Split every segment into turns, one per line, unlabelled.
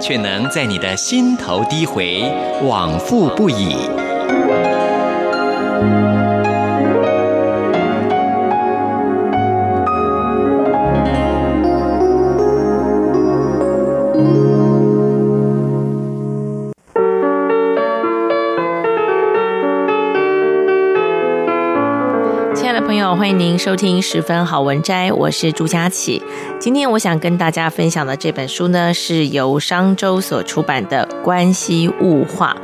却能在你的心头低回，往复不已。
朋友欢迎您收听十分好文摘，我是朱佳琪。今天我想跟大家分享的这本书呢，是由商周所出版的《关系物化》。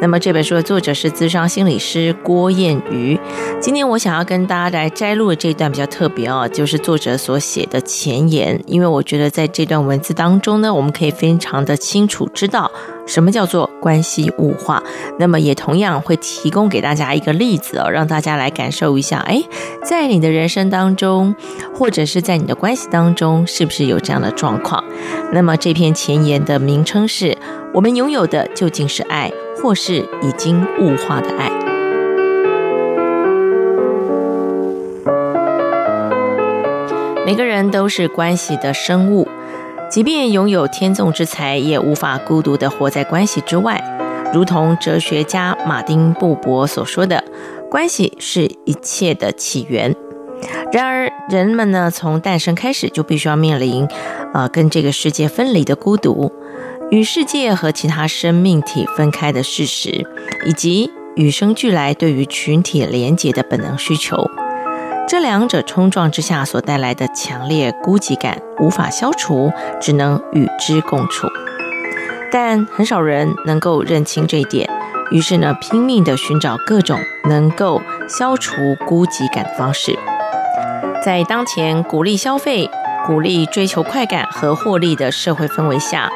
那么这本书的作者是资商心理师郭燕瑜。今天我想要跟大家来摘录的这段比较特别哦，就是作者所写的前言，因为我觉得在这段文字当中呢，我们可以非常的清楚知道什么叫做关系物化。那么也同样会提供给大家一个例子哦，让大家来感受一下，哎，在你的人生当中，或者是在你的关系当中，是不是有这样的状况？那么这篇前言的名称是我们拥有的究竟是爱？或是已经物化的爱。每个人都是关系的生物，即便拥有天纵之才，也无法孤独地活在关系之外。如同哲学家马丁·布伯所说的：“关系是一切的起源。”然而，人们呢，从诞生开始就必须要面临，呃，跟这个世界分离的孤独。与世界和其他生命体分开的事实，以及与生俱来对于群体连结的本能需求，这两者冲撞之下所带来的强烈孤寂感无法消除，只能与之共处。但很少人能够认清这一点，于是呢，拼命地寻找各种能够消除孤寂感的方式。在当前鼓励消费、鼓励追求快感和获利的社会氛围下，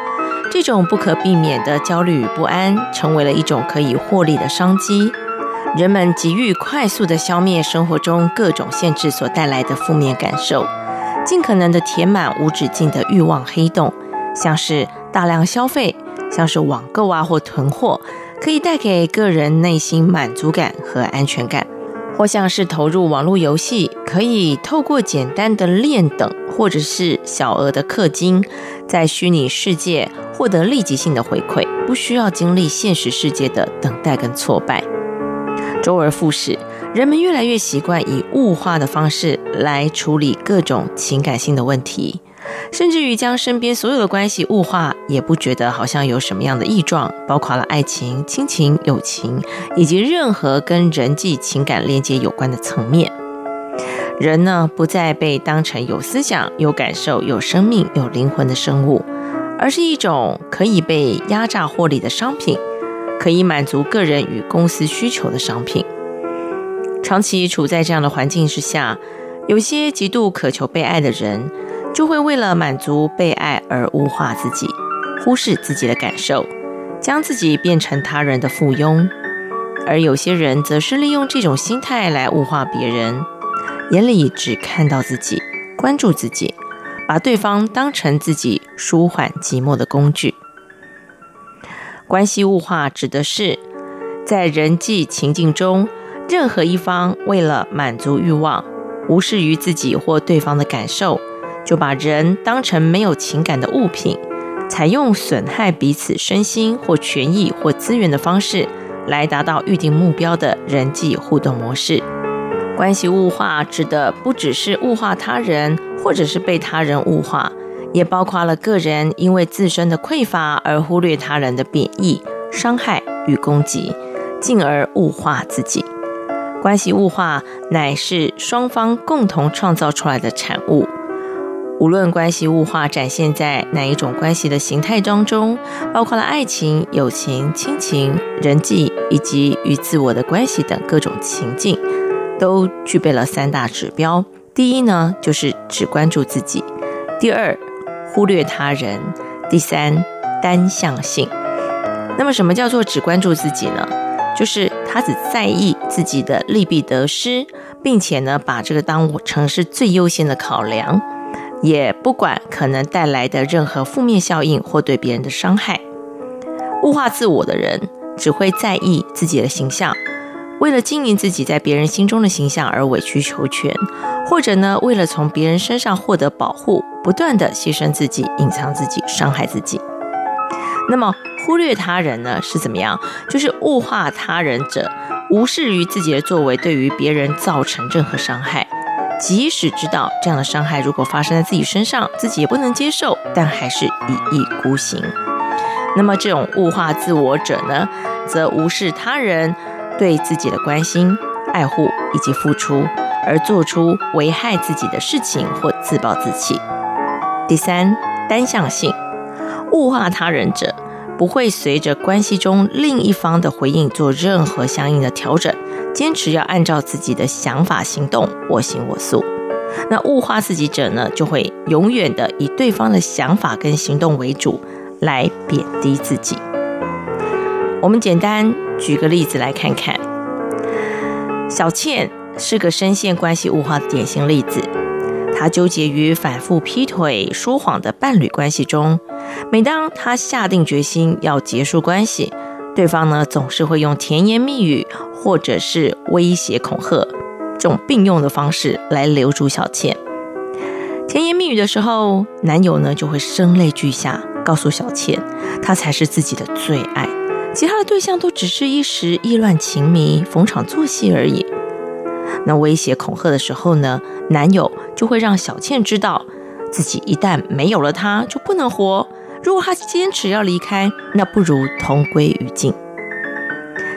这种不可避免的焦虑与不安，成为了一种可以获利的商机。人们急于快速地消灭生活中各种限制所带来的负面感受，尽可能地填满无止境的欲望黑洞，像是大量消费，像是网购啊或囤货，可以带给个人内心满足感和安全感。或像是投入网络游戏，可以透过简单的练等，或者是小额的氪金，在虚拟世界获得立即性的回馈，不需要经历现实世界的等待跟挫败。周而复始，人们越来越习惯以物化的方式来处理各种情感性的问题。甚至于将身边所有的关系物化，也不觉得好像有什么样的异状，包括了爱情、亲情、友情，以及任何跟人际情感连接有关的层面。人呢，不再被当成有思想、有感受、有生命、有灵魂的生物，而是一种可以被压榨获利的商品，可以满足个人与公司需求的商品。长期处在这样的环境之下，有些极度渴求被爱的人，就会为了满足被爱而物化自己，忽视自己的感受，将自己变成他人的附庸；而有些人则是利用这种心态来物化别人，眼里只看到自己，关注自己，把对方当成自己舒缓寂寞的工具。关系物化指的是在人际情境中，任何一方为了满足欲望，无视于自己或对方的感受。就把人当成没有情感的物品，采用损害彼此身心或权益或资源的方式，来达到预定目标的人际互动模式。关系物化指的不只是物化他人，或者是被他人物化，也包括了个人因为自身的匮乏而忽略他人的贬义、伤害与攻击，进而物化自己。关系物化乃是双方共同创造出来的产物。无论关系物化展现在哪一种关系的形态当中，包括了爱情、友情、亲情、人际以及与自我的关系等各种情境，都具备了三大指标。第一呢，就是只关注自己；第二，忽略他人；第三，单向性。那么，什么叫做只关注自己呢？就是他只在意自己的利弊得失，并且呢，把这个当成是最优先的考量，也不管可能带来的任何负面效应或对别人的伤害。物化自我的人，只会在意自己的形象，为了经营自己在别人心中的形象而委曲求全，或者呢，为了从别人身上获得保护，不断地牺牲自己、隐藏自己、伤害自己。那么忽略他人呢，是怎么样？就是物化他人者，无视于自己的作为对于别人造成任何伤害，即使知道这样的伤害如果发生在自己身上，自己也不能接受，但还是一意孤行。那么这种物化自我者呢，则无视他人对自己的关心、爱护以及付出，而做出危害自己的事情或自暴自弃。第三，单向性，物化他人者不会随着关系中另一方的回应做任何相应的调整，坚持要按照自己的想法行动，我行我素。那物化自己者呢，就会永远的以对方的想法跟行动为主。来贬低自己。我们简单举个例子来看看。小倩是个深陷关系物化的典型例子。她纠结于反复劈腿、说谎的伴侣关系中。每当她下定决心要结束关系，对方呢总是会用甜言蜜语或者是威胁恐吓这种并用的方式来留住小倩。甜言蜜语的时候，男友呢就会声泪俱下。告诉小倩，他才是自己的最爱，其他的对象都只是一时意乱情迷、逢场作戏而已。那威胁恐吓的时候呢，男友就会让小倩知道，自己一旦没有了他就不能活。如果他坚持要离开，那不如同归于尽。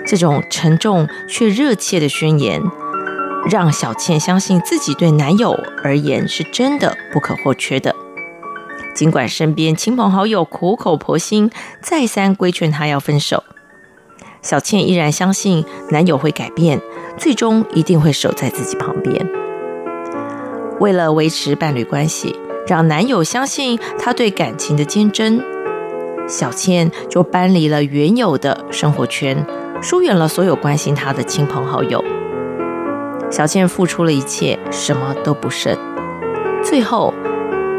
这种沉重却热切的宣言，让小倩相信自己对男友而言是真的不可或缺的。尽管身边亲朋好友苦口婆心，再三规劝她要分手，小倩依然相信男友会改变，最终一定会守在自己旁边。为了维持伴侣关系，让男友相信她对感情的坚贞，小倩就搬离了原有的生活圈，疏远了所有关心她的亲朋好友。小倩付出了一切，什么都不剩，最后。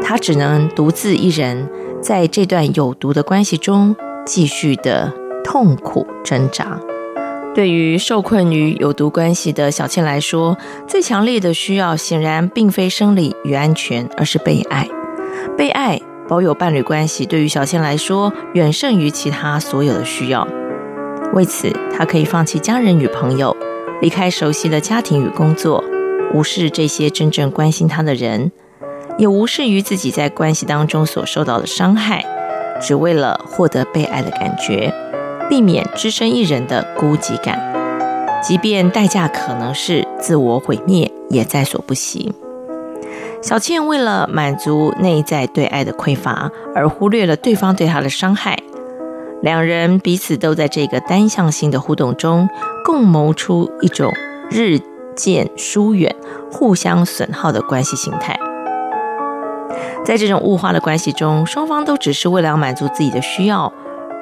她只能独自一人在这段有毒的关系中继续的痛苦挣扎。对于受困于有毒关系的小倩来说，最强烈的需要显然并非生理与安全，而是被爱。被爱，保有伴侣关系，对于小倩来说远胜于其他所有的需要。为此，她可以放弃家人与朋友，离开熟悉的家庭与工作，无视这些真正关心她的人。也无视于自己在关系当中所受到的伤害，只为了获得被爱的感觉，避免只身一人的孤寂感，即便代价可能是自我毁灭，也在所不惜。小倩为了满足内在对爱的匮乏，而忽略了对方对她的伤害，两人彼此都在这个单向性的互动中，共谋出一种日渐疏远、互相损耗的关系形态。在这种物化的关系中，双方都只是为了要满足自己的需要，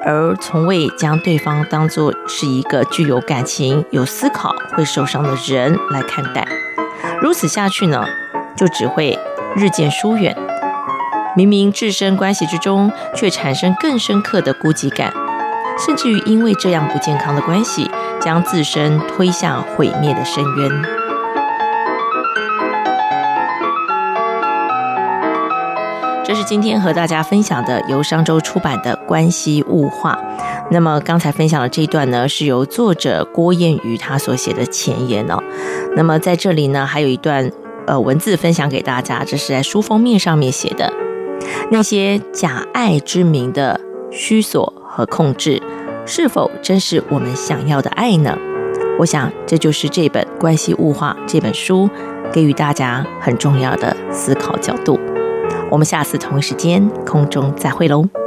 而从未将对方当作是一个具有感情、有思考、会受伤的人来看待。如此下去呢，就只会日渐疏远。明明置身关系之中，却产生更深刻的孤寂感，甚至于因为这样不健康的关系，将自身推向毁灭的深渊。今天和大家分享的由商周出版的《关系物化》。那么刚才分享的这一段呢，是由作者郭彦瑜他所写的前言哦。那么在这里呢，还有一段呃文字分享给大家，这是在书封面上面写的。那些假爱之名的虚索和控制，是否真是我们想要的爱呢？我想这就是这本《关系物化》这本书给予大家很重要的思考角度。我们下次同一时间空中再会喽。